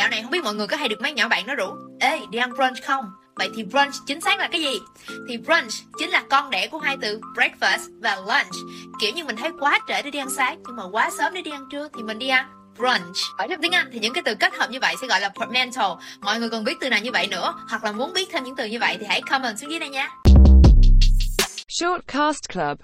Dạo này không biết mọi người có hay được mấy nhỏ bạn nó rủ? Ê đi ăn brunch không? Vậy thì brunch chính xác là cái gì? Thì brunch chính là con đẻ của hai từ breakfast và lunch. Kiểu như mình thấy quá trễ để đi ăn sáng Nhưng mà quá sớm để đi ăn trưa thì mình đi ăn brunch. Ở trong tiếng Anh thì những cái từ kết hợp như vậy sẽ gọi là portmanteau. Mọi người còn biết từ nào như vậy nữa? Hoặc là muốn biết thêm những từ như vậy thì hãy comment xuống dưới đây nha. Shortcast Club.